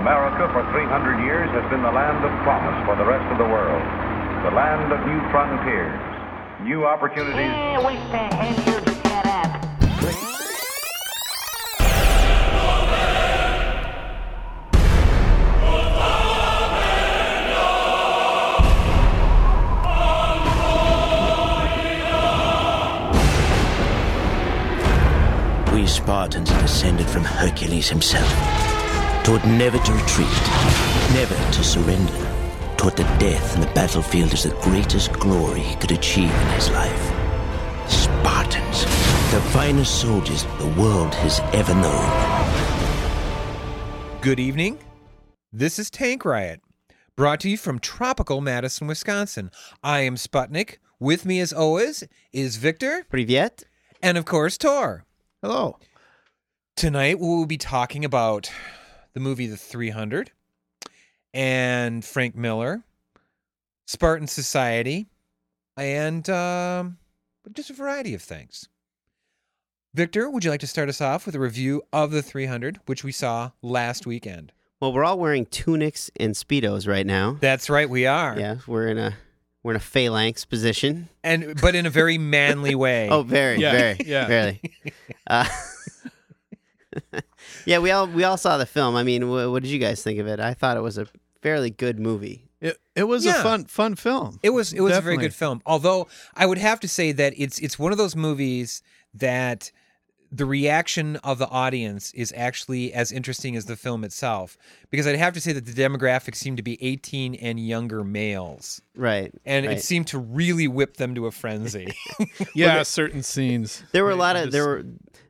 America for 300 years has been the land of promise for the rest of the world. The land of new frontiers, new opportunities. Hey, wait the hell you get up. We Spartans are descended from Hercules himself. Taught never to retreat, never to surrender. Taught that death in the battlefield is the greatest glory he could achieve in his life. Spartans, the finest soldiers the world has ever known. Good evening. This is Tank Riot, brought to you from tropical Madison, Wisconsin. I am Sputnik. With me, as always, is Victor Privyet. and, of course, Tor. Hello. Tonight, we will be talking about the movie The 300 and Frank Miller, Spartan Society, and um, just a variety of things. Victor, would you like to start us off with a review of The 300, which we saw last weekend? Well, we're all wearing tunics and speedos right now. That's right, we are. Yeah, we're in a we're in a phalanx position. and but in a very manly way. Oh, very, Yeah, very, yeah. very. Uh, yeah, we all we all saw the film. I mean, wh- what did you guys think of it? I thought it was a fairly good movie. It, it was Yeah. a fun fun film. it was it was a very good film. Although I would have to say that it's it's one of those movies that the reaction of the audience is actually as interesting as the film itself because I'd have to say that the demographics seem to be 18 and younger males Right. and right. it seemed to really whip them to a frenzy. Yeah, certain scenes. there were a lot of just- there were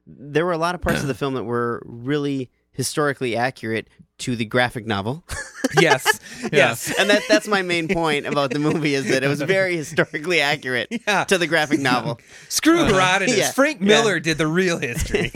there were a lot of parts of the film that were really historically accurate to the graphic novel. yes. Yes. and that that's my main point about the movie is that it was very historically accurate Yeah. to the graphic novel. Screw Herodotus. Uh-huh. Yeah. Frank Yeah. Miller did the real history.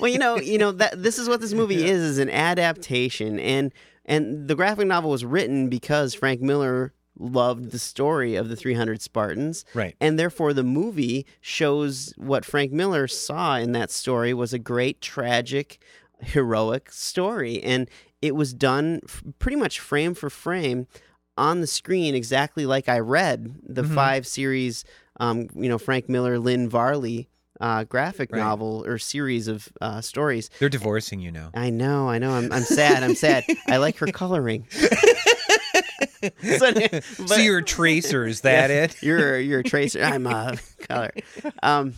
well, you know, you know that this is what this movie is is an adaptation and and the graphic novel was written because Frank Miller loved the story of the 300 Spartans. Right. And therefore the movie shows what Frank Miller saw in that story was a great tragic heroic story and it was done f- pretty much frame for frame on the screen exactly like I read the Mm-hmm. five series um, you know Frank Miller Lynn Varley uh, graphic Right. novel or series of uh, stories. They're divorcing you now. I know, I know. I'm, I'm sad. I'm sad. I like her coloring. so, so you're a tracer, is that yeah, it? You're you're a tracer. I'm a color. Um,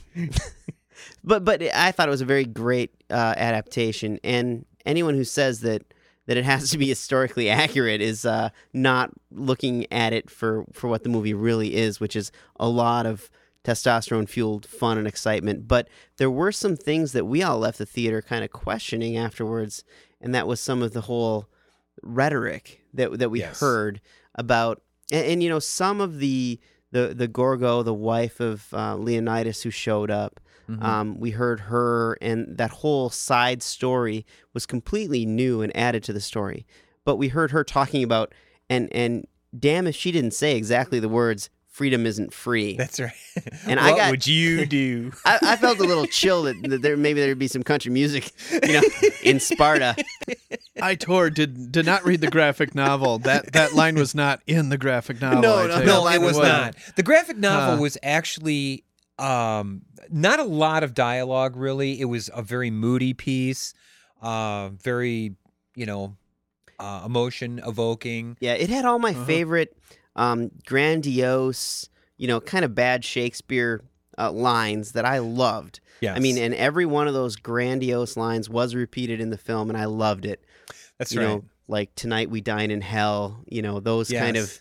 but but I thought it was a very great uh, adaptation, and anyone who says that that it has to be historically accurate is uh, not looking at it for for what the movie really is, which is a lot of testosterone fueled fun and excitement. But there were some things that we all left the theater kind of questioning afterwards, and that was some of the whole rhetoric that that we Yes. heard about, and, and you know some of the the the Gorgo, the wife of uh, Leonidas, who showed up. Mm-hmm. Um, we heard her, and that whole side story was completely new and added to the story. But we heard her talking about, and and damn if she didn't say exactly the words "freedom isn't free." That's right. And what I got- would you do? I, I felt a little chill that, that there maybe there'd be some country music, you know, in Sparta. I tore did did not read the graphic novel. That that line was not in the graphic novel. No, no, tell no, it was was- not. The graphic novel Huh. was actually um, not a lot of dialogue. Really, it was a very moody piece, uh, very you know, uh, emotion evoking. Yeah, it had all my Uh-huh. favorite um, grandiose, you know, kind of bad Shakespeare uh, lines that I loved. Yes, I mean, and every one of those grandiose lines was repeated in the film, and I loved it. that's you right. know, like tonight we dine in hell. You know, those kind of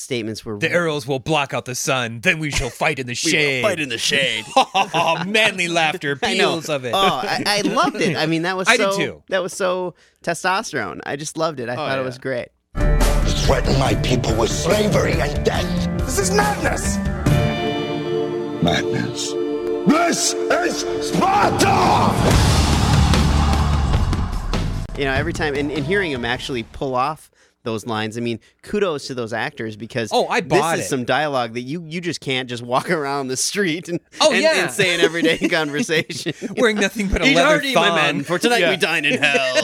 statements were the arrows will block out the sun. Then we shall fight in the shade. fight in the shade. oh, Manly laughter, peals of it. Oh, I, I loved it. I mean, that was I did too. That was so testosterone. I just loved it. I thought it was great. Threaten my people with slavery and death. This is madness. Madness. This is Sparta! You know, every time and, and hearing him actually pull off those lines. I mean, kudos to those actors because Oh, I bought this is it. some dialogue that you you just can't just walk around the street and Oh, and, yeah. and say an everyday conversation. Wearing nothing but a Eat leather hearty, thong. men, for tonight Yeah. we dine in hell.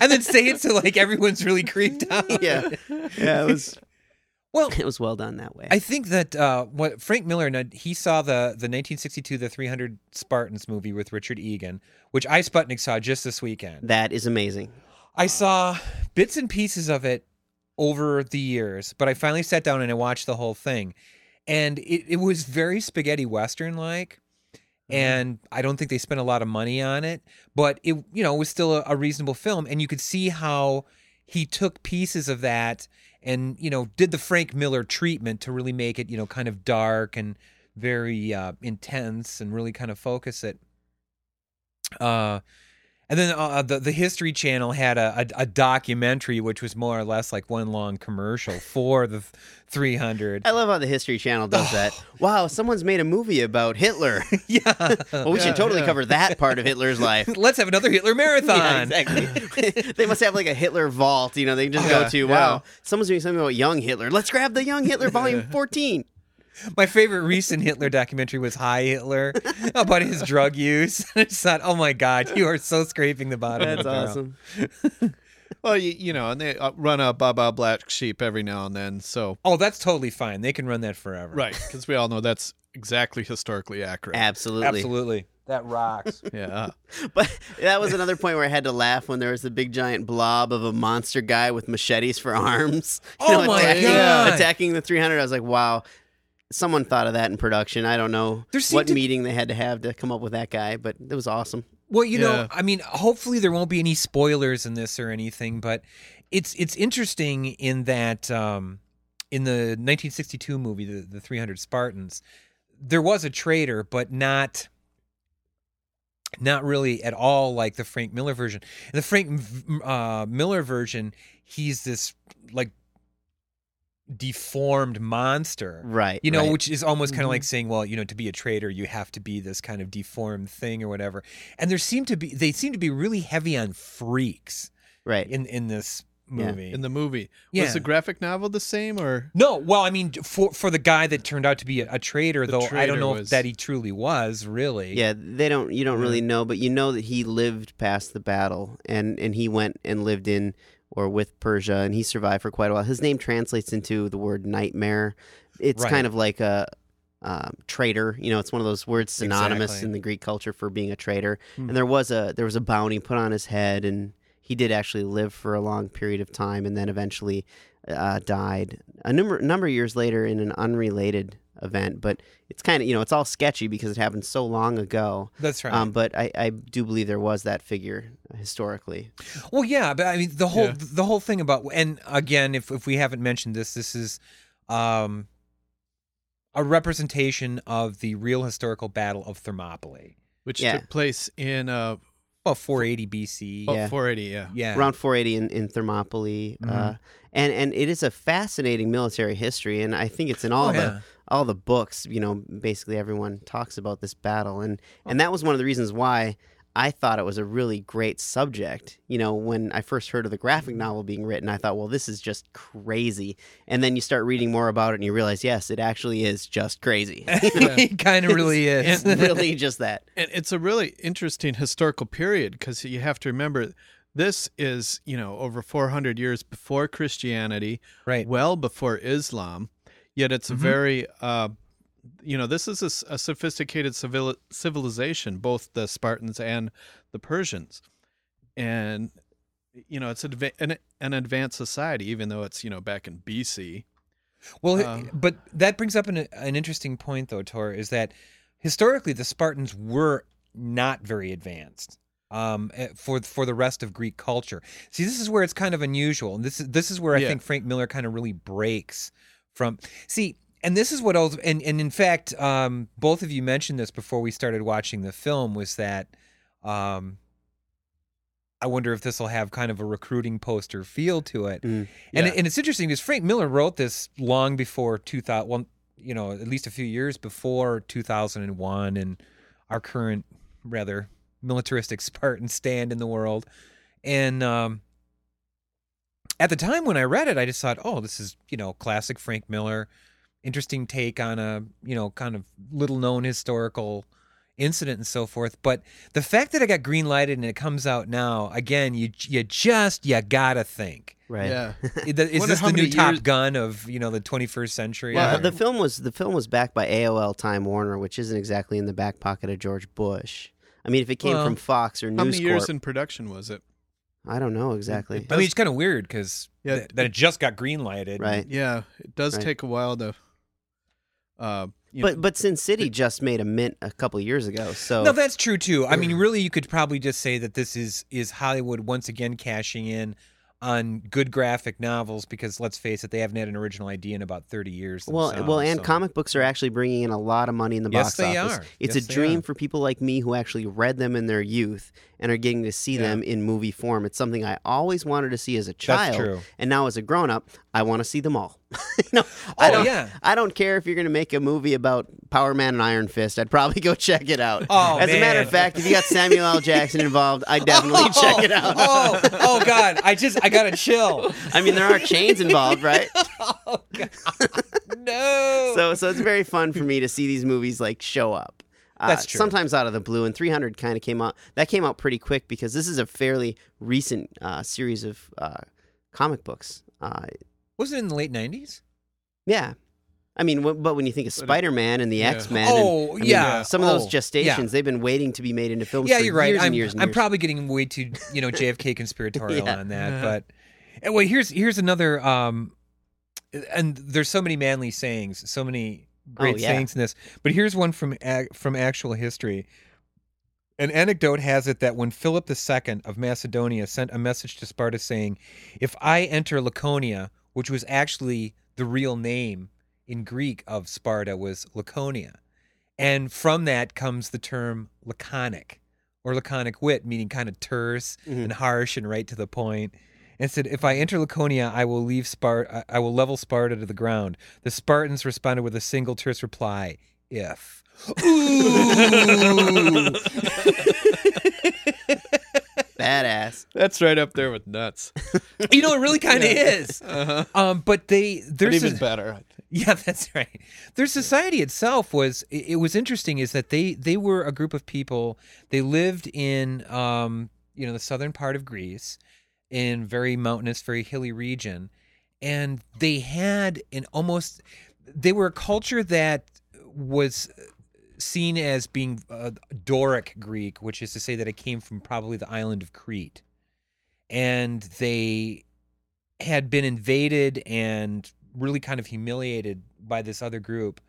and then say it so like everyone's really creeped out. yeah, yeah, it was Well, it was well done that way. I think that uh, what Frank Miller he saw the the 1962 the 300 Spartans movie with Richard Egan, which I Sputnik saw just this weekend. that is amazing. I saw bits and pieces of it over the years, but I finally sat down and I watched the whole thing, and it, it was very spaghetti western like. And I don't think they spent a lot of money on it, but it you know was still a, a reasonable film, and you could see how he took pieces of that and you know did the Frank Miller treatment to really make it you know kind of dark and very uh, intense and really kind of focus it. Uh, and then uh, the the History Channel had a, a, a documentary which was more or less like one long commercial for the 300. I love how the History Channel does that. Wow, someone's made a movie about Hitler. yeah, Well, we should totally cover that part of Hitler's life. let's have another Hitler marathon. Yeah, exactly. they must have like a Hitler vault. You know, they can just go Yeah, to, yeah. wow, someone's doing something about young Hitler. Let's grab the young Hitler volume 14. My favorite recent Hitler documentary was High Hitler about his drug use. I just thought, oh my god, you are so scraping the bottom. of That's the awesome. Well, you, you know, and they uh, run a Baa Baa Black Sheep every now and then. So Oh, that's totally fine. They can run that forever. right, because we all know that's exactly historically accurate. Absolutely. Absolutely. That rocks. Yeah. But that was another point where I had to laugh when there was the big giant blob of a monster guy with machetes for arms. You Oh my attacking, God. Attacking the 300. I was like, wow. Someone thought of that in production. I don't know what to- meeting they had to have to come up with that guy, but it was awesome. Well, you know, I mean, hopefully there won't be any spoilers in this or anything, but it's it's interesting in that um, in the 1962 movie, the, the 300 Spartans, there was a traitor, but not not really at all like the Frank Miller version. In the Frank uh, Miller version, he's this like deformed monster. Right. You know, right. which is almost kind of like mm-hmm. saying, well, you know, to be a traitor, you have to be this kind of deformed thing or whatever. And there seem to be, they seem to be really heavy on freaks right. in in this Yeah. movie. In the movie, Yeah. was the graphic novel the same or? no, well, I mean, for for the guy that turned out to be a, a traitor, The though, I don't know was- if that he truly was really. Yeah, they don't. You don't really know, but you know that he lived past the battle, and and he went and lived in or with Persia, and he survived for quite a while. His name translates into the word nightmare. It's Right. kind of like a um, traitor. You know, it's one of those words synonymous Exactly. in the Greek culture for being a traitor. Hmm. And there was a there was a bounty put on his head, and he did actually live for a long period of time, and then eventually uh, died a number number of years later in an unrelated event. But it's kind of you know it's all sketchy because it happened so long ago. That's right. Um, but I, I do believe there was that figure historically. Well, yeah, but I mean the whole Yeah. the whole thing about and again, if if we haven't mentioned this, this is um a representation of the real historical battle of Thermopylae. Which Yeah. took place in uh, Well, 480 BC. oh, Yeah. 480, yeah. Yeah. Around 480 in, in Thermopylae. Mm-hmm. Uh, and, and it is a fascinating military history, and I think it's in all Oh, the yeah. All the books. You know, basically everyone talks about this battle, and oh. and that was one of the reasons why I thought it was a really great subject. You know, when I first heard of the graphic novel being written, I thought, well, this is just crazy. And then you start reading more about it, and you realize, yes, it actually is just crazy. it kind of really is. It's really just that. And it's a really interesting historical period because you have to remember this is, you know, over 400 years before Christianity, Right. well before Islam. Yet it's a very, uh, you know, this is a sophisticated civil, civilization, both the Spartans and the Persians. And, you know, it's adva- an, an advanced society, even though it's, you know, back in BC. Well, Um, but that brings up an, an interesting point, though, Tor, is that historically the Spartans were not very advanced um, eh, for for the rest of Greek culture. See, this is where it's kind of unusual, and this is this is where I Yeah. think Frank Miller kind of really breaks from. See, and this is what was, and and in fact, um, both of you mentioned this before we started watching the film was that. Um, I wonder if this will have kind of a recruiting poster feel to it. Mm. And, Yeah. and it's interesting because Frank Miller wrote this long before 2000, well, you know, at least a few years before 2001 and our current rather militaristic Spartan stand in the world. And um, at the time when I read it, I just thought, oh, this is you know classic Frank Miller, interesting take on a you know kind of little known historical incident and so forth. But the fact that it got green lighted and it comes out now, again, you you just you gotta think. Right. Yeah. Is is this the new many Top Gun of you know the 21st century? Well, Or- the film was the film was backed by AOL Time Warner, which isn't exactly in the back pocket of George Bush. I mean, if it came Well, from Fox or News, How News many years Corp, in production was it? I don't know exactly. It I mean, it's kind of weird because Yeah, that, that it just got green lighted. Right. Yeah, it does Right. take a while to. Uh, you But know, but Sin City just made a mint a couple years ago, so No, that's true too. I mean, really, you could probably just say that this is is Hollywood once again cashing in on good graphic novels because let's face it, they haven't had an original idea in about thirty years. well well, and so- comic books are actually bringing in a lot of money in the Yes, box they office. are. It's Yes, a dream are. for people like me who actually read them in their youth and are getting to see Yeah. them in movie form. It's something I always wanted to see as a child, true. and now as a grown up, I want to see them all. you know, I Oh, don't, yeah. I don't care if you're going to make a movie about Power Man and Iron Fist. I'd probably go check it out. Oh, as a matter of fact, if you got Samuel L. Jackson involved, I'd definitely check it out. oh, oh God! I just I got a chill. I mean, there are chains involved, right? oh God! No. so so it's very fun for me to see these movies like show up. Uh, That's true. Sometimes out of the blue, and 300 kind of came out. That came out pretty quick because this is a fairly recent uh, series of uh, comic books. Uh, was it in the late nineties? yeah, I mean, w- but when you think of Spider Man and the Yeah. X Men, Oh, yeah. some of those Oh, gestations yeah. they've been waiting to be made into films. Yeah, for you're right. Years I'm and years and I'm years. probably getting way too you know JFK conspiratorial Yeah. on that, Yeah. but and wait, here's here's another. um And there's so many manly sayings, so many great Oh, yeah. sayings in this. But here's one from from actual history. An anecdote has it that when Philip II of Macedonia sent a message to Sparta saying, "If I enter Laconia," which was actually the real name in Greek of Sparta, was Laconia, and from that comes the term laconic or laconic wit, meaning kind of terse Mhm. and harsh and right to the point. And said, "If I enter Laconia, I will leave Sparta. I will level Sparta to the ground." The Spartans responded with a single terse reply: "If." Ooh. badass. that's right up there with nuts. you know, it really kind of is. Uh-huh. Um, but they But there's even a- better. Yeah, that's right. Their society itself was it it was interesting is that they they were a group of people. They lived in um, you know, the southern part of Greece in very mountainous, very hilly region and they had an almost they were a culture that was seen as being uh, Doric Greek, which is to say that it came from probably the island of Crete. And they had been invaded and really kind of humiliated by this other group.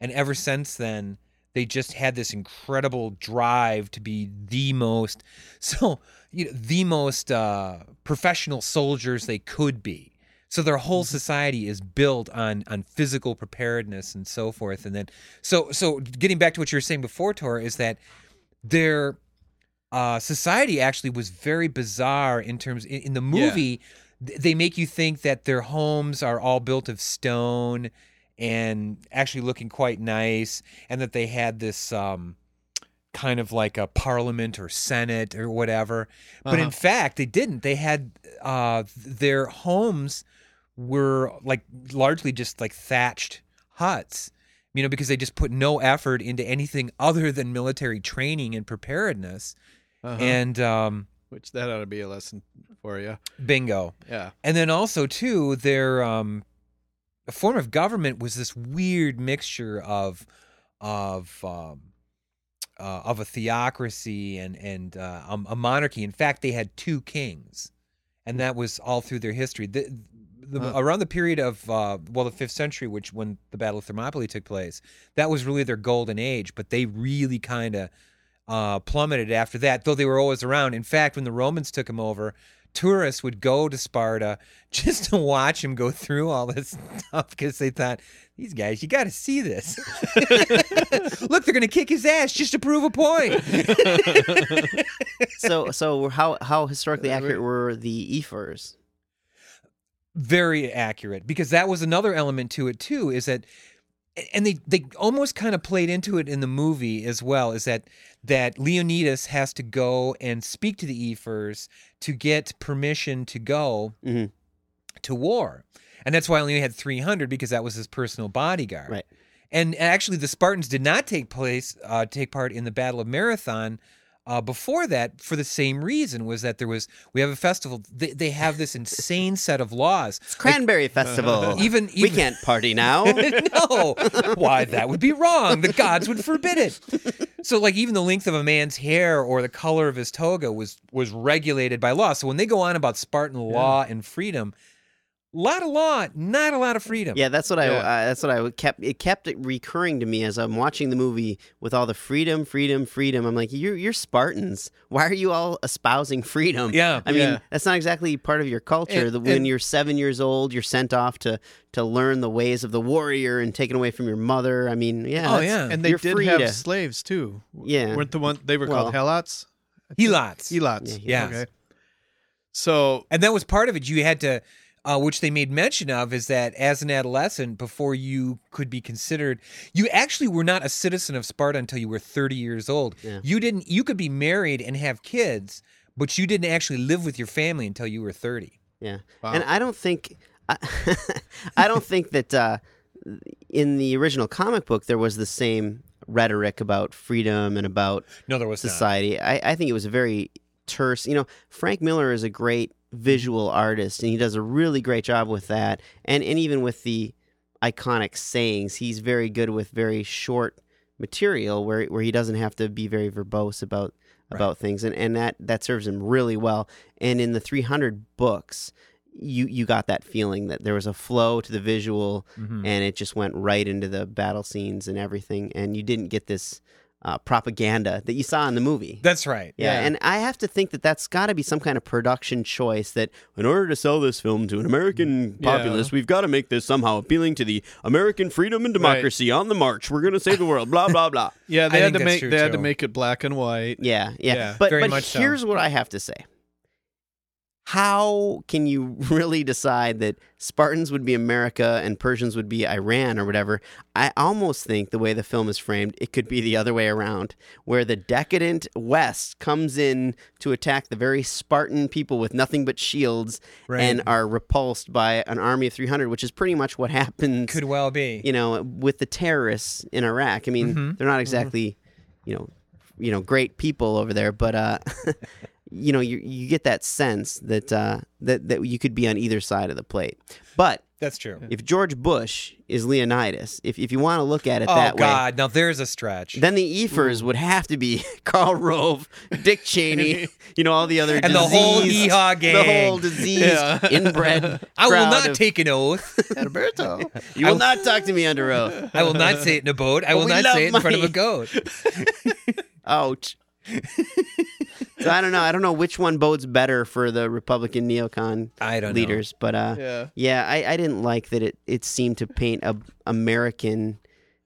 And ever since then, they just had this incredible drive to be the most, so, you know, the most uh, professional soldiers they could be. So their whole society is built on on physical preparedness and so forth. And then, so so getting back to what you were saying before, Tor, is that their uh, society actually was very bizarre in terms in, in the movie. th- They make you think that their homes are all built of stone and actually looking quite nice, and that they had this um, kind of like a parliament or senate or whatever. But in Uh-huh. fact, they didn't. They had uh, their homes were like largely just like thatched huts, you know, because they just put no effort into anything other than military training and preparedness. Uh-huh. And um, Which that ought to be a lesson for you. bingo. Yeah. And then also too, their um, form of government was this weird mixture of of um, uh, of a theocracy and and uh, a monarchy. In fact, they had two kings, and that was all through their history. The, the, Huh. Around the period of uh, well, the fifth century, which when the Battle of Thermopylae took place, that was really their golden age. But they really kind of uh, plummeted after that, though they were always around. In fact, when the Romans took them over, tourists would go to Sparta just to watch him go through all this stuff because they thought, these guys, you got to see this. Look, they're going to kick his ass just to prove a point. So so how how historically accurate were the ephors? very accurate because that was another element to it too is that and they they almost kind of played into it in the movie as well is that that Leonidas has to go and speak to the ephors to get permission to go Mhm. to war. And that's why I only had 300 because that was his personal bodyguard. Right. And actually, the Spartans did not take place, uh, take part in the Battle of Marathon uh, before that for the same reason was that there was we have a festival. They, they have this insane set of laws. It's Cranberry Festival. Even- we can't party now. no, why that would be wrong. The gods would forbid it. So, like, even the length of a man's hair or the color of his toga was was regulated by law. So when they go on about Spartan law and freedom, a lot of law, not a lot of freedom. Yeah, that's what I. Yeah. Uh, that's what I kept. It kept it recurring to me as I'm watching the movie with all the freedom, freedom, freedom. I'm like, you're you're Spartans. Why are you all espousing freedom? Yeah, I mean, yeah. that's not exactly part of your culture. And- the, when and- you're seven years old, you're sent off to to learn the ways of the warrior and taken away from your mother. I mean, yeah. Oh, yeah. And they you're did free have to- slaves too. Yeah. weren't the one they were called Well- helots? Helots. Helots. Yeah. Okay. So And that was part of it. You had to, uh, which they made mention of, is that as an adolescent, before you could be considered, you actually were not a citizen of Sparta until you were 30 years old. Yeah. You didn't. You could be married and have kids, but you didn't actually live with your family until you were 30. Yeah, Wow. and I don't think I, I don't think that uh, in the original comic book there was the same rhetoric about freedom and about No, there was not. society. I, I think it was a very terse. You know, Frank Miller is a great visual artist, and he does a really great job with that. And and even with the iconic sayings, he's very good with very short material where where he doesn't have to be very verbose about about things, and and that that serves him really well. And in the 300 books. You you got that feeling that there was a flow to the visual, Mhm. and it just went right into the battle scenes and everything, and you didn't get this uh, propaganda that you saw in the movie. That's right. Yeah, Yeah. and I have to think that that's got to be some kind of production choice that in order to sell this film to an American Yeah. populace, we've got to make this somehow appealing to the American freedom and democracy on the march. We're going to save the world, blah blah blah. yeah, they I had to make true, they had to make it black and white. Yeah, yeah. Yeah, but very but much so. here's what I have to say. How can you really decide that Spartans would be America and Persians would be Iran or whatever? I almost think the way the film is framed, it could be the other way around, where the decadent West comes in to attack the very Spartan people with nothing but shields Right. and are repulsed by an army of 300, which is pretty much what happens Could well be. you know, with the terrorists in Iraq. I mean, Mhm. they're not exactly, you know, you know, great people over there, but uh, you know, you you get that sense that uh, that that you could be on either side of the plate. But That's true. if George Bush is Leonidas, if if you want to look at it Oh that way. God! Now there's a stretch. Then the Ephors would have to be Karl Rove, Dick Cheney, you know all the other guys. And the whole diseased- hee-haw the whole disease Yeah. inbred. I will not of- take an oath. Alberto. You will not talk to me under oath. I will not say it in a boat. I will not say it in front of a money. goat. Ouch. so I don't know. I don't know which one bodes better for the Republican neocon I don't know. leaders, but uh, Yeah. yeah, I, I didn't like that it it seemed to paint a American,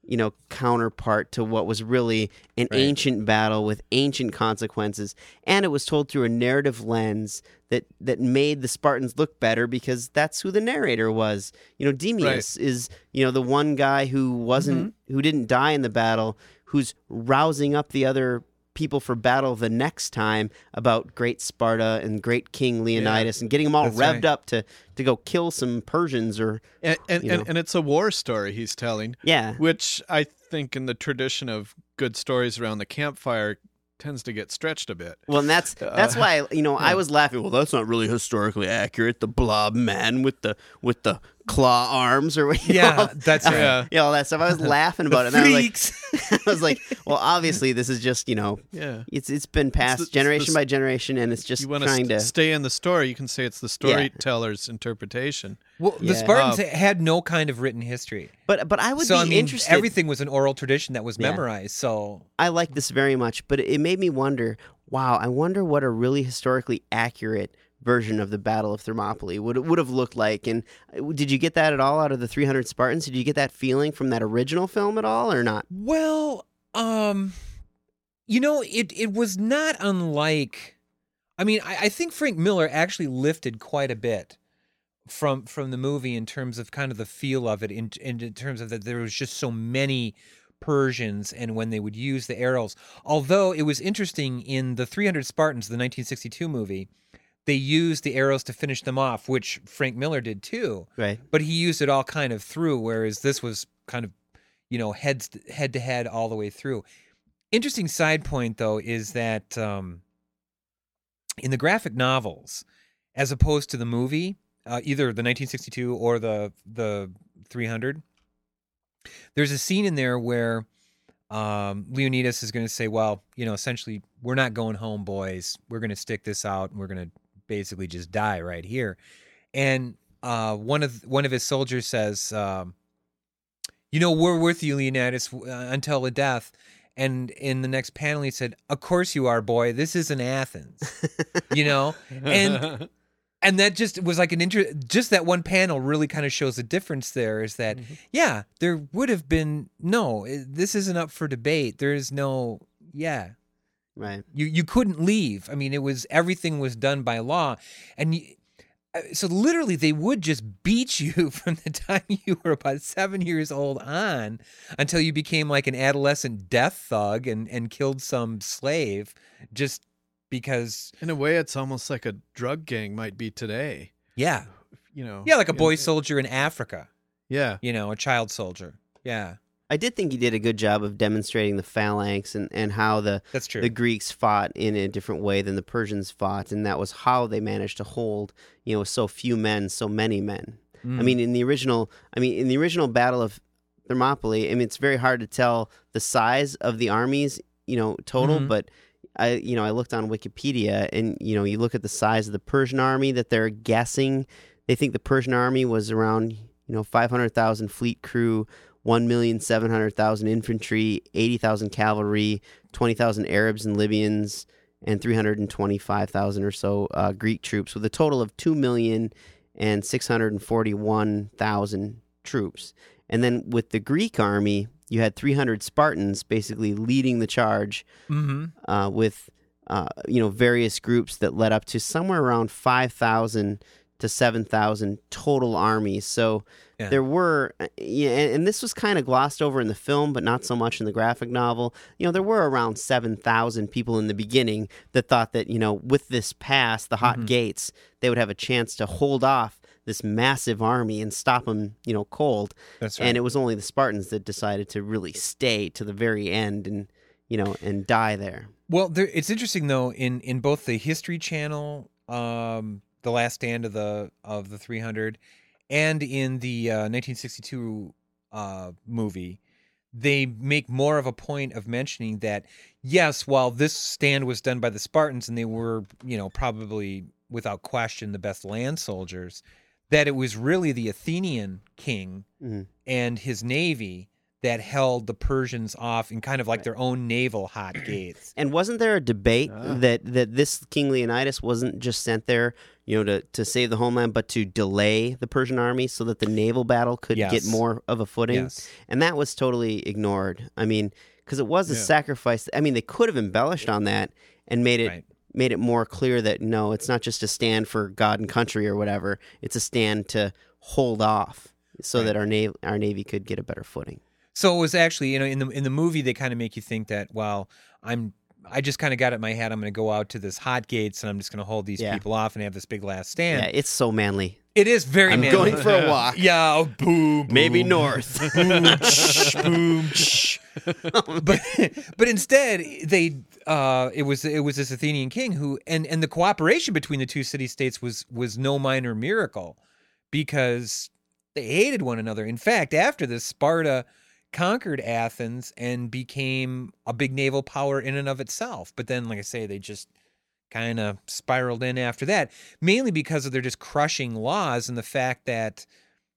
you know, counterpart to what was really an Right. ancient battle with ancient consequences, and it was told through a narrative lens that that made the Spartans look better because that's who the narrator was. You know, Demeus is you know the one guy who wasn't Mm-hmm. who didn't die in the battle, who's rousing up the other people for battle the next time about great Sparta and great King Leonidas and getting them all revved right. up to to go kill some Persians or And and, and, and it's a war story he's telling, yeah. which I think in the tradition of good stories around the campfire tends to get stretched a bit. Well, and that's that's Uh, why you know I was laughing. Well, that's not really historically accurate. The blob man with the with the claw arms or what- Yeah, know, that's right. Yeah. yeah, all that stuff. I was laughing about it. And I was like, Freaks. I was like, well, obviously this is just you know Yeah. it's it's been passed the- it's generation the- by generation, and it's just you want trying to to. stay in the story, you can say it's the storyteller's interpretation. Well, the Spartans Uh, had no kind of written history. But but I would so be I mean, interested. everything was an oral tradition that was Yeah. memorized. So I like this very much, but it made me wonder. Wow, I wonder what a really historically accurate version of the Battle of Thermopylae would would have looked like. And uh, did you get that at all out of the 300 Spartans? Did you get that feeling from that original film at all, or not? Well, um, you know, it it was not unlike. I mean, I, I think Frank Miller actually lifted quite a bit from from the movie in terms of kind of the feel of it, in in, in terms of that there was just so many Persians and when they would use the arrows. Although it was interesting in the 300 Spartans, the 1962 movie, they used the arrows to finish them off, which Frank Miller did too. Right. But he used it all kind of through, whereas this was kind of, you know, heads head to head all the way through. Interesting side point though is that um, in the graphic novels, as opposed to the movie, uh, either the 1962 or the the 300, there's a scene in there where um, Leonidas is going to say, "Well, you know, essentially, we're not going home, boys. We're going to stick this out, and we're going to basically just die right here." And uh, one of one of his soldiers says, um, "You know, we're with you, Leonidas, uh, until the death." And in the next panel, he said, "Of course you are, boy. This isn't Athens." you know, and and that just was like an inter just that one panel really kind of shows the difference there is that yeah there would have been no this isn't up for debate. There is no yeah. Right. you you couldn't leave. I mean it was everything was done by law. And you, uh, so literally they would just beat you from the time you were about seven years old on until you became like an adolescent death thug and and killed some slave just because In a way, it's almost like a drug gang might be today. yeah You know. yeah like a in- boy soldier in africa Yeah. you know, a child soldier. Yeah, I did think he did a good job of demonstrating the phalanx and, and how the that's true. the Greeks fought in a different way than the Persians fought, and that was how they managed to hold, you know, so few men, so many men. I Mm. mean, in the original, I mean, in the original Battle of Thermopylae, I mean, it's very hard to tell the size of the armies, you know, total. Mhm. But I, you know, I looked on Wikipedia, and you know, you look at the size of the Persian army that they're guessing. They think the Persian army was around, you know, five hundred thousand fleet crew, one million seven hundred thousand infantry, eighty thousand cavalry, twenty thousand Arabs and Libyans, and three hundred and twenty-five thousand or so uh, Greek troops, with a total of two million and six hundred and forty-one thousand troops. And then with the Greek army, you had 300 Spartans basically leading the charge mm-hmm. uh, with uh, you know various groups that led up to somewhere around 5,000 to 7,000 total armies. So Yeah. there were, uh, yeah, and, and this was kind of glossed over in the film, but not so much in the graphic novel. You know, there were around 7,000 people in the beginning that thought that you know with this pass, the hot gates, they would have a chance to hold off this massive army and stop them, you know, cold. That's right. And it was only the Spartans that decided to really stay to the very end and you know and die there. Well, there, it's interesting though in in both the History Channel, um, the Last Stand of the of the 300, and in the uh, 1962 uh, movie, they make more of a point of mentioning that yes, while this stand was done by the Spartans and they were you know probably without question the best land soldiers, that it was really the Athenian king Mhm. and his navy that held the Persians off in kind of like their own naval hot gates. And wasn't there a debate Ah. that that this King Leonidas wasn't just sent there, you know, to, to save the homeland, but to delay the Persian army so that the naval battle could get more of a footing? Yes. And that was totally ignored. I mean, because it was a Yeah. sacrifice. I mean, they could have embellished on that and made it Right. Made it more clear that no, it's not just a stand for God and country or whatever. It's a stand to hold off so Right. that our navy our navy could get a better footing. So it was actually, you know, in the in the movie they kind of make you think that, well, I'm I just kind of got it in my head I'm going to go out to this hot gates and I'm just going to hold these Yeah. people off and have this big last stand. yeah, it's so manly. It is very I'm manly. going for a walk. Yeah, oh, boom, Maybe north. boom, shh, boom, shh. but but instead they uh it was it was this Athenian king who and and the cooperation between the two city states was was no minor miracle because they hated one another. In fact, after this Sparta conquered Athens and became a big naval power in and of itself. But then like I say they just kind of spiraled in after that, mainly because of their just crushing laws and the fact that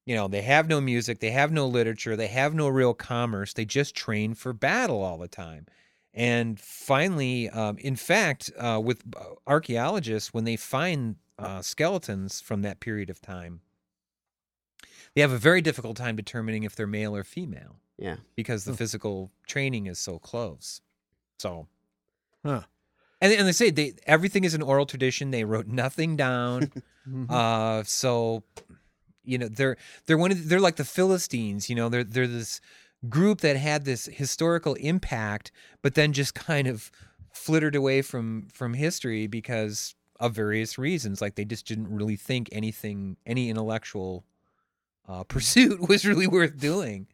you know they have no music they have no literature they have no real commerce they just train for battle all the time and finally um, in fact uh, with archaeologists when they find uh, skeletons from that period of time they have a very difficult time determining if they're male or female Yeah. because the physical training is so close so Huh. and, and they say they everything is an oral tradition they wrote nothing down uh, so you know they're they're one of the- they're like the Philistines. You know, they're they're this group that had this historical impact, but then just kind of flittered away from from history because of various reasons. Like they just didn't really think anything, any intellectual uh, pursuit was really worth doing.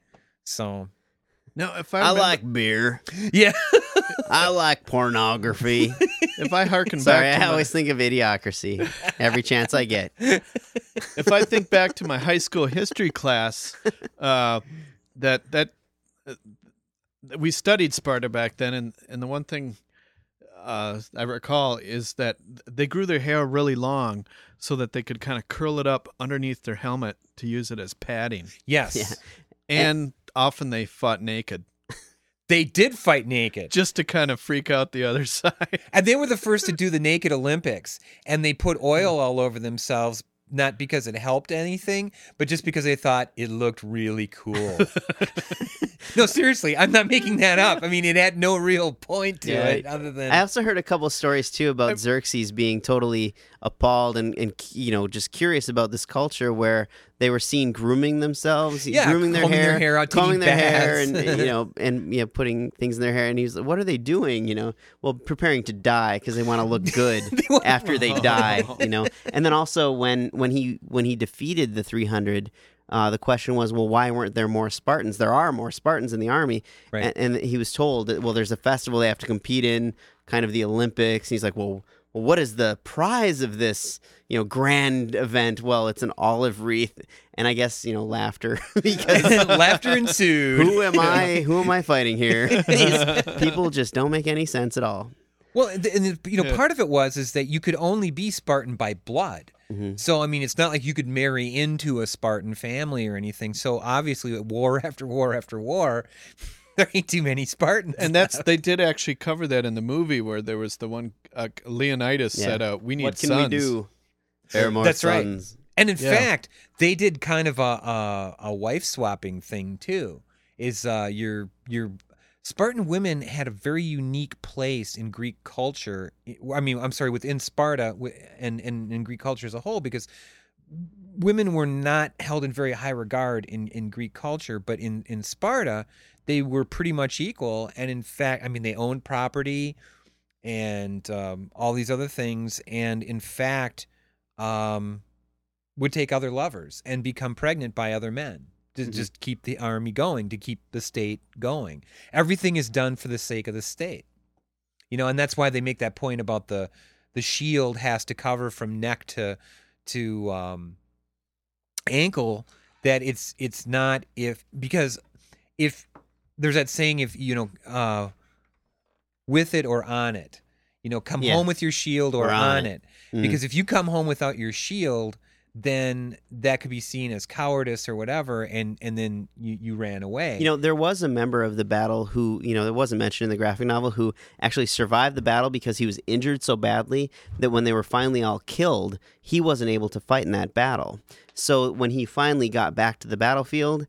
So no, if I, I like beer. yeah, I like pornography. if I harken Sorry, back, I my- always think of idiocracy every chance I get. if I think back to my high school history class, uh, that that we studied Sparta back then, and and the one thing uh, I recall is that they grew their hair really long so that they could kind of curl it up underneath their helmet to use it as padding, yes, Yeah. and often they fought naked they did fight naked. just to kind of freak out the other side. And they were the first to do the naked Olympics, and they put oil all over themselves, not because it helped anything, but just because they thought it looked really cool. no, seriously, I'm not making that up. I mean, it had no real point to Yeah. it other than I also heard a couple stories too about Xerxes being totally appalled and, and you know just curious about this culture where they were seen grooming themselves, Yeah, grooming their hair, their hair out, combing their hair, and you know, and you know, putting things in their hair. And he's like, "What are they doing?" You know, well, preparing to die because they want to look good after they die. You know, and then also when when he when he defeated the three hundred. Uh, the question was, well, why weren't there more Spartans? There are more Spartans in the army, Right. and, and he was told that well, there's a festival they have to compete in, kind of the Olympics. And he's like, well, well, what is the prize of this, you know, grand event? Well, it's an olive wreath, and I guess you know, laughter because laughter ensued. who am I? Who am I fighting here? People just don't make any sense at all. Well, and the- and the- you know, Yeah. part of it was is that you could only be Spartan by blood. Mm-hmm. So I mean, it's not like you could marry into a Spartan family or anything. So obviously, war after war after war, there ain't too many Spartans. and that's they did actually cover that in the movie where there was the one uh, Leonidas Yeah. said, uh, "We need what can sons." we do? There are more That's right. sons. And in Yeah. fact, they did kind of a a, a wife swapping thing too. Is uh, your your Spartan women had a very unique place in Greek culture. I mean, I'm sorry, within Sparta and and in Greek culture as a whole, because women were not held in very high regard in, in Greek culture, but in, in Sparta, they were pretty much equal. And in fact, I mean, they owned property and um, all these other things. And in fact, um, would take other lovers and become pregnant by other men to just keep the army going, to keep the state going. Everything is done for the sake of the state. You know, and that's why they make that point about the the shield has to cover from neck to to um, ankle that it's it's not if because if there's that saying if you know uh, with it or on it you know come Yeah. home with your shield or, Or on on it. it, Mhm. because if you come home without your shield then that could be seen as cowardice or whatever and and then you, you ran away You know, there was a member of the battle who, you know, it wasn't mentioned in the graphic novel, who actually survived the battle because he was injured so badly that when they were finally all killed, he wasn't able to fight in that battle. So when he finally got back to the battlefield,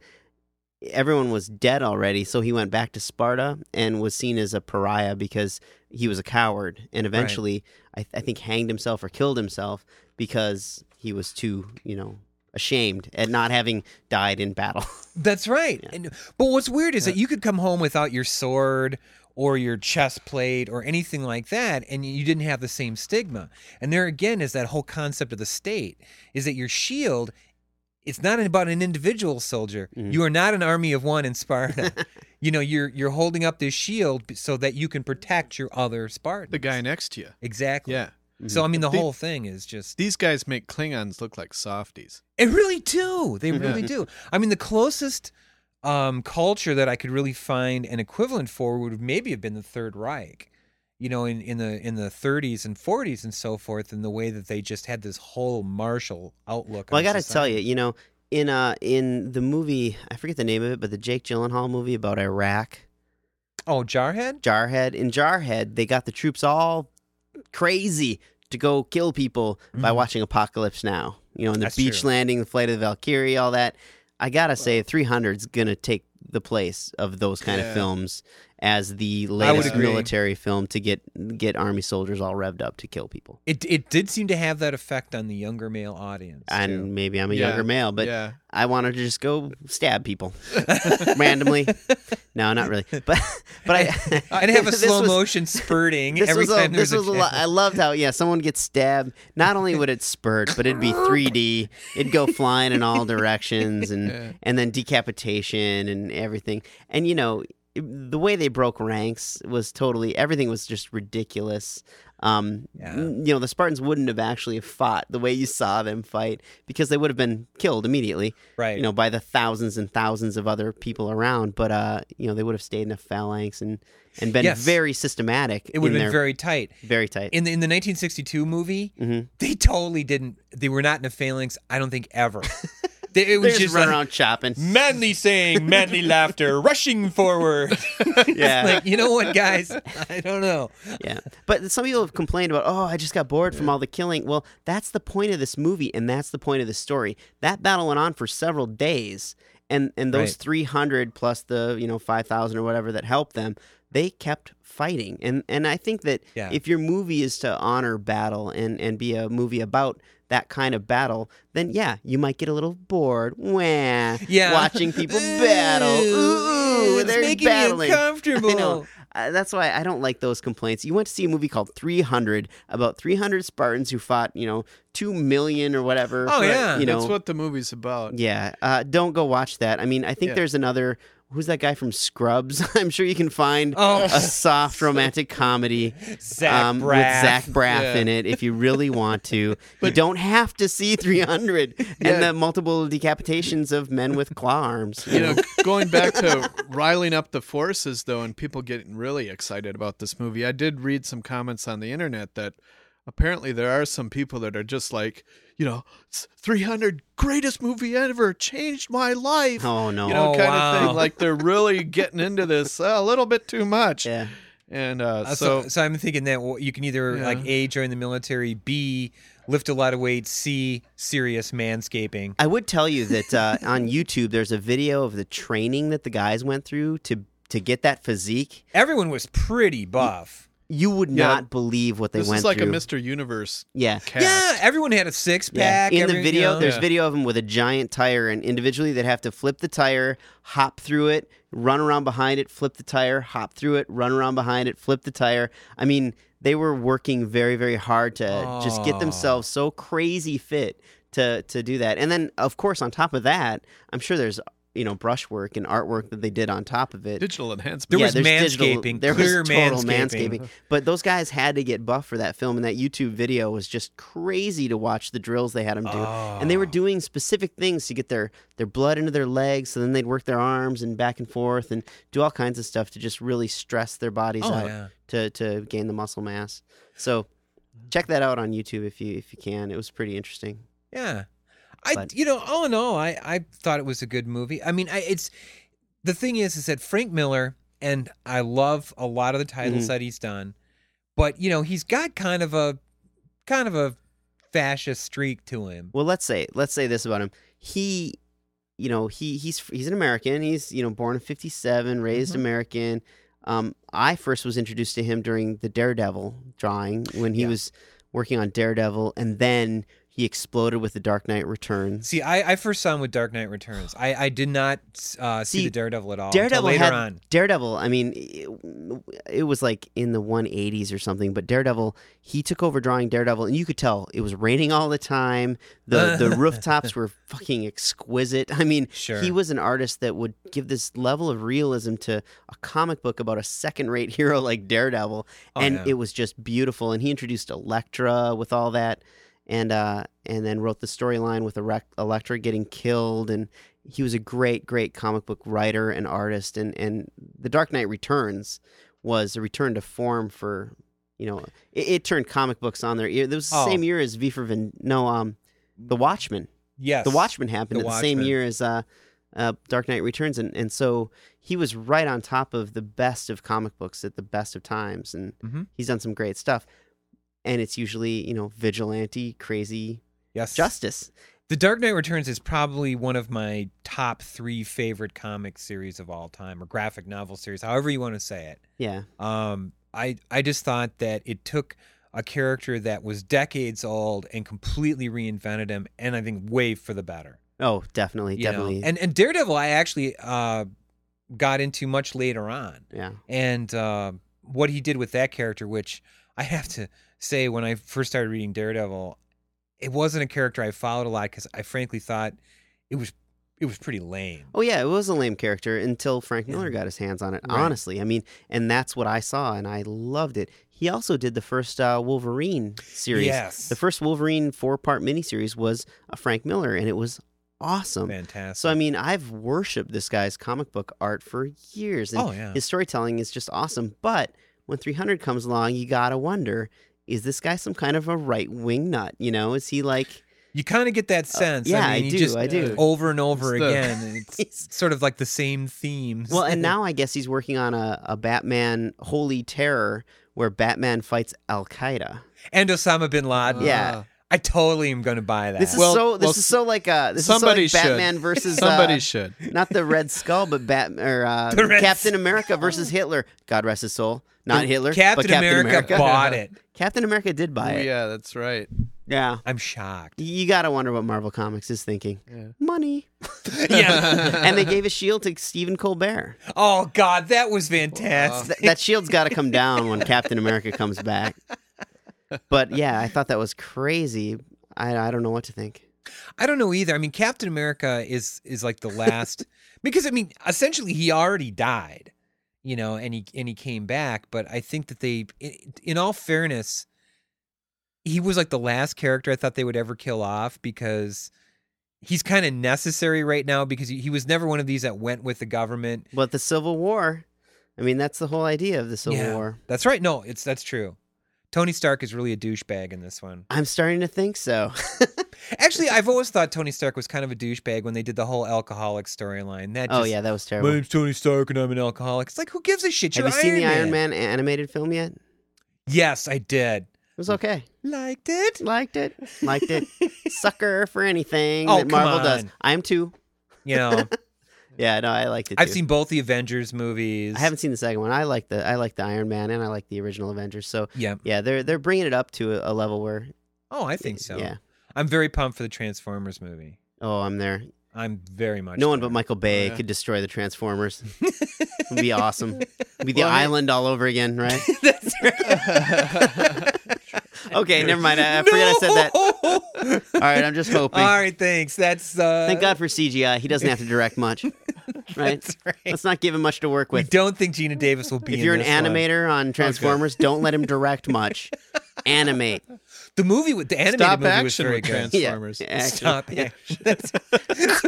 everyone was dead already. So he went back to Sparta and was seen as a pariah because he was a coward and eventually, I, I think, hanged himself or killed himself because he was too, you know, ashamed at not having died in battle. That's right. And, but what's weird is that you could come home without your sword or your chest plate or anything like that, and you didn't have the same stigma. And there again is that whole concept of the state is that your shield. It's not about an individual soldier. You are not an army of one in Sparta. you know, you're you're holding up this shield so that you can protect your other Spartans. The guy next to you. exactly. Yeah. So I mean, the The- whole thing is just These guys make Klingons look like softies. They really do. They really do. I mean, the closest um, culture that I could really find an equivalent for would maybe have been the Third Reich. You know, in, in the in the 30s and 40s and so forth, in the way that they just had this whole martial outlook. Well, I got to tell you, you know, in uh in the movie, I forget the name of it, but the Jake Gyllenhaal movie about Iraq, Oh, Jarhead. Jarhead. In Jarhead, they got the troops all crazy to go kill people by watching Apocalypse Now. You know, in the Mm-hmm. That's beach true. landing, the flight of the Valkyrie, all that. I gotta say, 300's gonna take the place of those kind of films as the latest military film to get get army soldiers all revved up to kill people. It it did seem to have that effect on the younger male audience. too. And maybe I'm a Yeah, younger male, but yeah. I wanted to just go stab people randomly. No, not really. But but I I'd have a slow was- motion spurting This every was a, time this there's was a a lot. I loved how yeah, someone gets stabbed. Not only would it spurt, but it'd be 3D. It'd go flying in all directions, and Yeah. and then decapitation and everything. And you know, the way they broke ranks was totally everything was just ridiculous. Um, Yeah. you know, the Spartans wouldn't have actually fought the way you saw them fight because they would have been killed immediately Right. you know, by the thousands and thousands of other people around. But uh, you know, they would have stayed in a phalanx and and been Yes. very systematic. it would have been very tight. very tight. In the in the 1962 movie, Mhm. they totally didn't. They were not in a phalanx. I don't think ever. They, it was just, just run like, around chopping. manly saying, manly laughter, rushing forward. Yeah. like you know what, guys? I don't know. yeah. But some people have complained about, oh, I just got bored from all the killing. Well, that's the point of this movie, and that's the point of the story. That battle went on for several days, and and those Right. 300 plus the you know 5,000 or whatever that helped them, they kept fighting. And and I think that Yeah. if your movie is to honor battle and and be a movie about that kind of battle, then yeah, you might get a little bored. Wah, Yeah. watching people battle. Ooh, it's they're making battling. me uncomfortable. I know. Uh, that's why I don't like those complaints. You went to see a movie called 300 about 300 Spartans who fought, you know, 2 million or whatever. Oh, yeah. You know, That's what the movie's about. yeah. Uh, don't go watch that. I mean, I think Yeah. there's another. Who's that guy from Scrubs? I'm sure you can find Oh. a soft romantic comedy um, with Zach Braff Yeah. in it if you really want to. you don't have to see 300 and the multiple decapitations of men with claw arms. You know, going back to riling up the forces, though, and people getting really excited about this movie, I did read some comments on the internet that apparently there are some people that are just like, you know, 300 greatest movie ever, changed my life. Oh no. You know, Oh, kind wow. of thing. Like they're really getting into this uh, a little bit too much. yeah. And uh, Uh, so, so, so I'm thinking that you can either Yeah. like A join the military, B lift a lot of weight, C serious manscaping. I would tell you that uh, on YouTube, there's a video of the training that the guys went through to to get that physique. Everyone was pretty buff. You would Yeah. not believe what they went through. this went is like through. a Mr. Universe Yeah. cast. Yeah, everyone had a six Yeah. pack. In the video, you know. there's Yeah. video of them with a giant tire, and individually they'd have to flip the tire, hop through it, run around behind it, flip the tire, hop through it, run around behind it, flip the tire. I mean, they were working very, very hard to just get Oh. themselves so crazy fit to to do that. And then, of course, on top of that, I'm sure there's you know brushwork and artwork that they did on top of it. digital enhancement. There yeah, was there's digital- manscaping, there clear was total manscaping. manscaping. But those guys had to get buff for that film, and that YouTube video was just crazy to watch the drills they had them do. And they were oh. doing specific things to get their their blood into their legs, so then they'd work their arms and back and forth and do all kinds of stuff to just really stress their bodies Oh, out yeah. to to gain the muscle mass. So check that out on YouTube if you if you can. It was pretty interesting. Yeah. I But- you know, all in all, I I thought it was a good movie. I mean, I it's the thing is is that Frank Miller and I love a lot of the titles Mhm. that he's done, but you know, he's got kind of a kind of a fascist streak to him. Well, let's say let's say this about him. He, you know, he he's he's an American. He's you know born in '57, raised Mhm. American. Um, I first was introduced to him during the Daredevil drawing when he Yeah. was working on Daredevil, and then he exploded with the Dark Knight Returns. See, I, I first saw him with Dark Knight Returns. I, I did not uh, see, See, the Daredevil at all Daredevil later had on. Daredevil. I mean, it, it was like in the 180s or something. But Daredevil, he took over drawing Daredevil, and you could tell it was raining all the time. The the rooftops were fucking exquisite. I mean, Sure. he was an artist that would give this level of realism to a comic book about a second-rate hero like Daredevil, Oh, and yeah. it was just beautiful. And he introduced Elektra with all that, and uh, and then wrote the storyline with Elektra getting killed, and he was a great, great comic book writer and artist. And and The Dark Knight Returns was a return to form for, you know, it, it turned comic books on their ear. It was the Oh. same year as V for Vin. No, um, The Watchmen. Yes. The Watchmen happened The the same year as uh, uh, Dark Knight Returns, and and so he was right on top of the best of comic books at the best of times, and Mhm. he's done some great stuff. And it's usually you know vigilante, crazy Yes. justice. The Dark Knight Returns is probably one of my top three favorite comic series of all time, or graphic novel series, however you want to say it. Yeah. Um, I I just thought that it took a character that was decades old and completely reinvented him, and I think way for the better. Oh, definitely, you know? definitely. And and Daredevil, I actually uh, got into much later on, yeah. and uh, what he did with that character, which I have to say, when I first started reading Daredevil, it wasn't a character I followed a lot because I frankly thought it was it was pretty lame. Oh yeah, it was a lame character until Frank Miller got his hands on it. Right. Honestly, I mean, and that's what I saw, and I loved it. He also did the first uh, Wolverine series. Yes. the first Wolverine four-part miniseries was a Frank Miller, and it was awesome. Fantastic. So I mean, I've worshipped this guy's comic book art for years, and Oh, yeah. his storytelling is just awesome. But when 300 comes along, you gotta wonder: is this guy some kind of a right-wing nut? You know, is he like? You kind of get that sense. Uh, yeah, I, mean, I you do, Just I do. Over and over It's the- again. It's sort of like the same themes. Well, and now I guess he's working on a, a Batman Holy Terror where Batman fights Al Qaeda. and Osama bin Laden. Yeah. I totally am going to buy that. This is Well- so. This well, is so like uh This somebody is so like should. Batman versus Somebody uh, should. not the Red Skull, but Batman or uh, The Red Captain America versus Hitler. God rest his soul. Not Hitler, Captain, but Captain America, America. bought it. Captain America did buy Oh, it. yeah, that's right. Yeah. I'm shocked. You gotta wonder what Marvel Comics is thinking. Yeah. Money. yeah. and they gave a shield to Stephen Colbert. Oh God, that was fantastic. Th- that shield's got to come down when Captain America comes back. But yeah, I thought that was crazy. I, I don't know what to think. I don't know either. I mean, Captain America is is like the last because I mean, essentially he already died, you know, and he and he came back. But I think that they, in all fairness, he was like the last character I thought they would ever kill off because he's kind of necessary right now because he, he was never one of these that went with the government. But the Civil War, I mean, that's the whole idea of the Civil Yeah, War. That's right. No, it's that's true. Tony Stark is really a douchebag in this one. I'm starting to think so. Actually, I've always thought Tony Stark was kind of a douchebag when they did the whole alcoholic storyline. That oh yeah, that was terrible. My name's Tony Stark and I'm an alcoholic. It's like, who gives a shit? Have You're you seen the Iron Iron Man animated film yet? Yes, I did. It was okay. Liked it. Liked it. Liked it. Sucker for anything Oh, that Marvel come does. I am too. You know, Yeah, no, I liked it. I've too. seen both the Avengers movies. I haven't seen the second one. I like the I like the Iron Man and I like the original Avengers. So Yeah. yeah, they're they're bringing it up to a, a level where Oh, I think so. Yeah. I'm very pumped for the Transformers movie. oh, I'm there. I'm very much. No one there. but Michael Bay oh, yeah. could destroy the Transformers. It'd be awesome. It'd be the Well, I mean- island all over again, right? That's right. okay, never mind. I, I forgot I said that. that. All right, I'm just hoping. All right, thanks. That's uh Thank God for CGI. He doesn't have to direct much, right? That's right. Let's not give him much to work we with. don't think Geena Davis will be If in you're an this one. animator on Transformers, don't let him direct much. Animate. The movie with the animated Stop movie was very with good. Transformers. Yeah, action. Stop Yeah. action.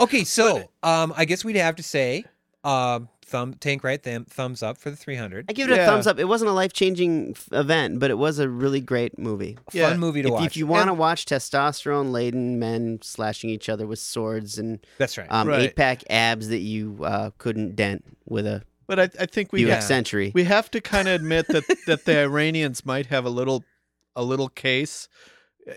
Okay, so um, I guess we'd have to say um, thumb tank right them thumbs up for the 300. I give it a thumbs up. It wasn't a life changing event, but it was a really great movie. Yeah. Fun movie to If, watch. if you want to watch testosterone laden men slashing each other with swords and that's right. um, Right. eight pack abs that you uh, couldn't dent with a But I, I think we Yeah. have, Century. we have to kind of admit that that the Iranians might have a little a little case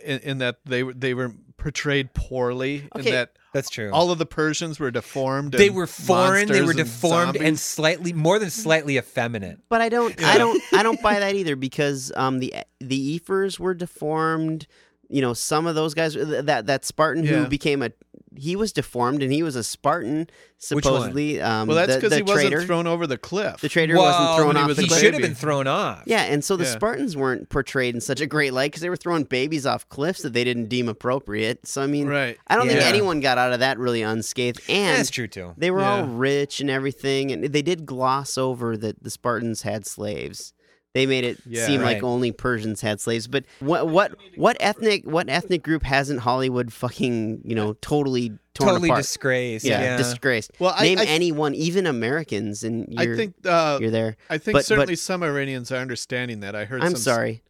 in, in that they were they were portrayed poorly Okay. and that that's true. all of the Persians were deformed. they and were foreign. They were monsters and deformed and slightly more than slightly effeminate. But I don't, I don't, I don't buy that either because um the the Ephors were deformed. You know, some of those guys that that Spartan Yeah. who became a he was deformed and he was a Spartan Which one? supposedly. Um, well, that's because the he wasn't thrown over the cliff. The traitor Well, wasn't thrown when he off was the He should have been thrown off. Yeah, and so the Yeah. Spartans weren't portrayed in such a great light because they were throwing babies off cliffs that they didn't deem appropriate. So I mean, Right. I don't think anyone got out of that really unscathed. And that's true too. They were all rich and everything, and they did gloss over that the Spartans had slaves. They made it Yeah. seem like only Persians had slaves. But what what what ethnic what ethnic group hasn't Hollywood fucking you know totally torn Totally apart? disgraced. yeah, Yeah. disgraced. Well, I- name I- anyone, even Americans, and I you're, think uh, you're there. I think but- but- certainly some Iranians are understanding that. I heard. I'm some, sorry.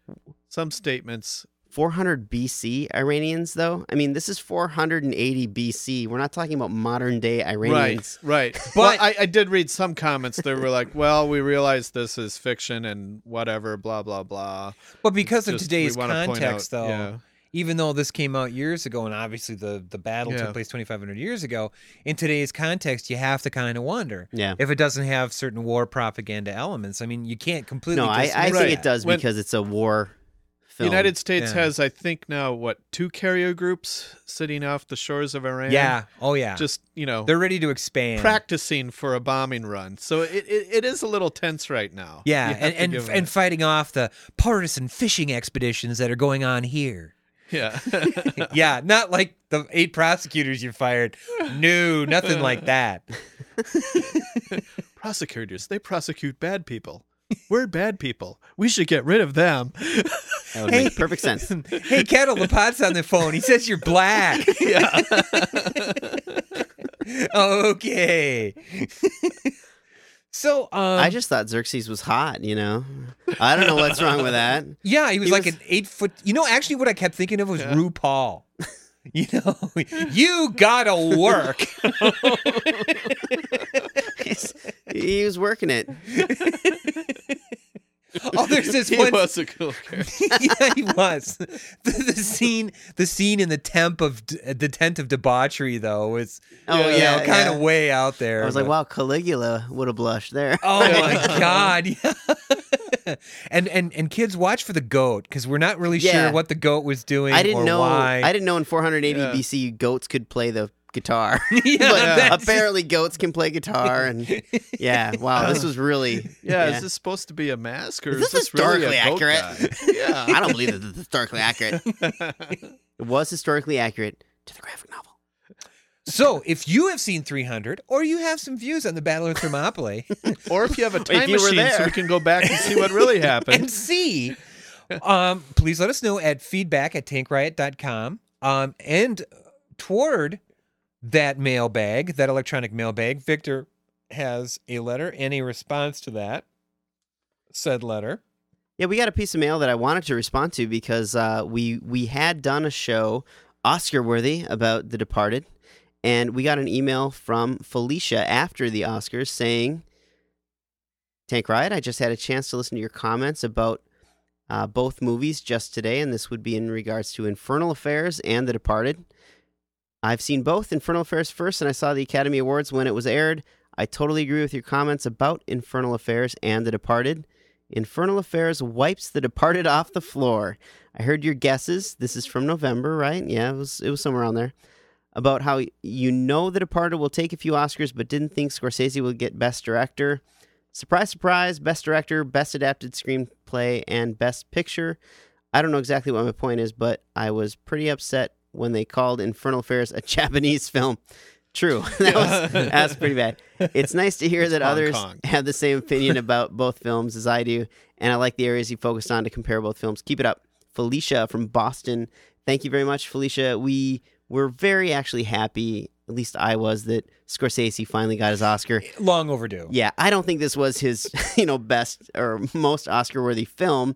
Some statements 400 BC Iranians, though. I mean, this is 480 BC. We're not talking about modern day Iranians. Right, right. But I, I did read some comments that were like, "Well, we realize this is fiction and whatever, blah blah blah." But because of Just- today's we wanna point context, out- though, yeah. even though this came out years ago, and obviously the the battle Yeah. took place 2,500 years ago, in today's context, you have to kind of wonder Yeah. if it doesn't have certain war propaganda elements. I mean, you can't completely. No, I, I think Right. it does When- because it's a war The. United States Yeah. has, I think, now what two carrier groups sitting off the shores of Iran. Yeah. Oh yeah. just you know, they're ready to expand. practicing for a bombing run. So it, it, it is a little tense right now. Yeah, and and, and fighting off the partisan fishing expeditions that are going on here. yeah. yeah, not like the eight prosecutors you fired. No, nothing like that. Prosecutors, they prosecute bad people. We're bad people. We should get rid of them. That would make perfect sense. hey, Kettle, the pot's on the phone. He says you're black. yeah. okay. so, um, I just thought Xerxes was hot, you know? I don't know what's wrong with that. yeah, he was he like was- an eight foot. You know, actually, what I kept thinking of was RuPaul. You know, you gotta work. he was working it. Oh, there's this He one. was a cool character. yeah, he was. The, the scene, the scene in the temp of d- uh, the tent of debauchery, though, was Oh, you yeah, kind of yeah. way out there. I was like, wow, Caligula would have blushed there. Oh my god! Yeah. and and and kids, watch for the goat because we're not really Yeah. sure what the goat was doing. I didn't or know. Why. I didn't know in 480 Yeah. BC goats could play the guitar. Yeah, but that's- apparently goats can play guitar, and yeah, wow, this was really. Yeah, is this supposed to be a mask or Is is, this really a historically goat accurate? guy? Yeah. I don't believe that this is historically accurate. it was historically accurate to the graphic novel. So, if you have seen 300, or you have some views on the Battle of Thermopylae, Or if you have a time you were machine so we can go back and see what really happened, and see, um, please let us know at feedback at tankriot.com. Um, and toward that mailbag, that electronic mailbag, Victor has a letter and a response to that said letter. Yeah, we got a piece of mail that I wanted to respond to because uh, we we had done a show Oscar worthy about The Departed, and we got an email from Felicia after the Oscars saying, "Tank Riot, I just had a chance to listen to your comments about uh, both movies just today, and this would be in regards to Infernal Affairs and The Departed. I've seen both Infernal Affairs first, and I saw the Academy Awards when it was aired. I totally agree with your comments about Infernal Affairs and The Departed." Infernal Affairs wipes The Departed off the floor. I heard your guesses. This is from November, right? Yeah, it was it was somewhere around there. About how you know The Departed will take a few Oscars, but didn't think Scorsese would get Best Director. Surprise, surprise! Best Director, Best Adapted Screenplay, and Best Picture. I don't know exactly what my point is, but I was pretty upset when they called Infernal Affairs a Japanese film. True, that was that's pretty bad. It's nice to hear that Hong others Kong. have the same opinion about both films as I do, and I like the areas you focused on to compare both films. Keep it up, Felicia from Boston. Thank you very much, Felicia. We were very actually happy, at least I was, that Scorsese finally got his Oscar. Long overdue. Yeah, I don't think this was his, you know, best or most Oscar-worthy film.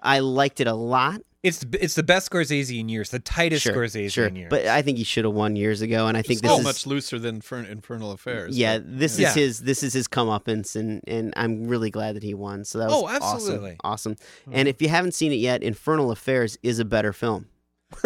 I liked it a lot. It's it's the best Scorsese in years, the tightest Sure, Scorsese sure, in years. but I think he should have won years ago, and I think It's this is much looser than Infern- Infernal Affairs. yeah, but- this Yeah. is his this is his comeuppance, and and I'm really glad that he won. So that was Oh, absolutely. awesome, awesome. And if you haven't seen it yet, Infernal Affairs is a better film.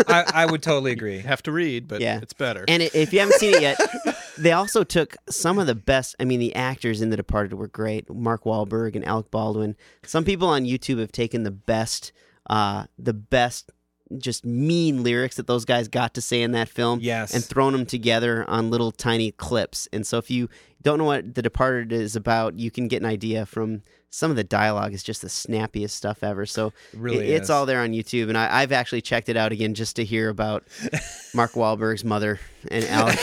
I, I would totally agree. have to read, but Yeah. it's better. And if you haven't seen it yet, they also took some of the best. I mean, the actors in The Departed were great. Mark Wahlberg and Alec Baldwin. Some people on YouTube have taken the best, uh, the best, just mean lyrics that those guys got to say in that film, Yes. and thrown them together on little tiny clips. And so, if you don't know what The Departed is about, you can get an idea from some of the dialogue. Is just the snappiest stuff ever. So really it- it's all there on YouTube, and I, I've actually checked it out again just to hear about Mark Wahlberg's mother and Alec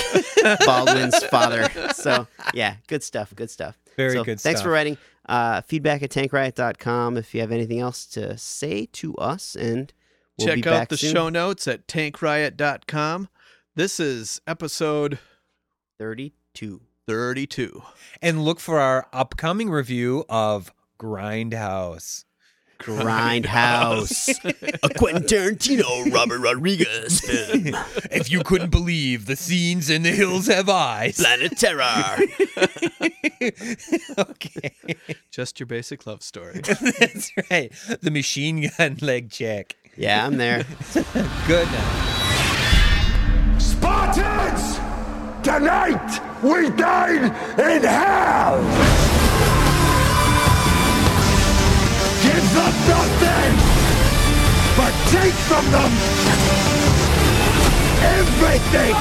Baldwin's father. So yeah, good stuff. Good stuff. Very So good Thanks stuff. for writing. Uh, feedback at tankriot.com if you have anything else to say to us, and we'll Check out the soon. show notes at tankriot.com. This is episode Thirty-two. 32. and look for our upcoming review of Grindhouse. Grindhouse, a Quentin Tarantino, Robert Rodriguez film. if you couldn't believe the scenes in The Hills Have Eyes. Planet Terror. okay. Just your basic love story. That's right. The machine gun leg check. Yeah, I'm there. Good night. Spartans! Tonight we dine in hell! Give them nothing, but take from them everything!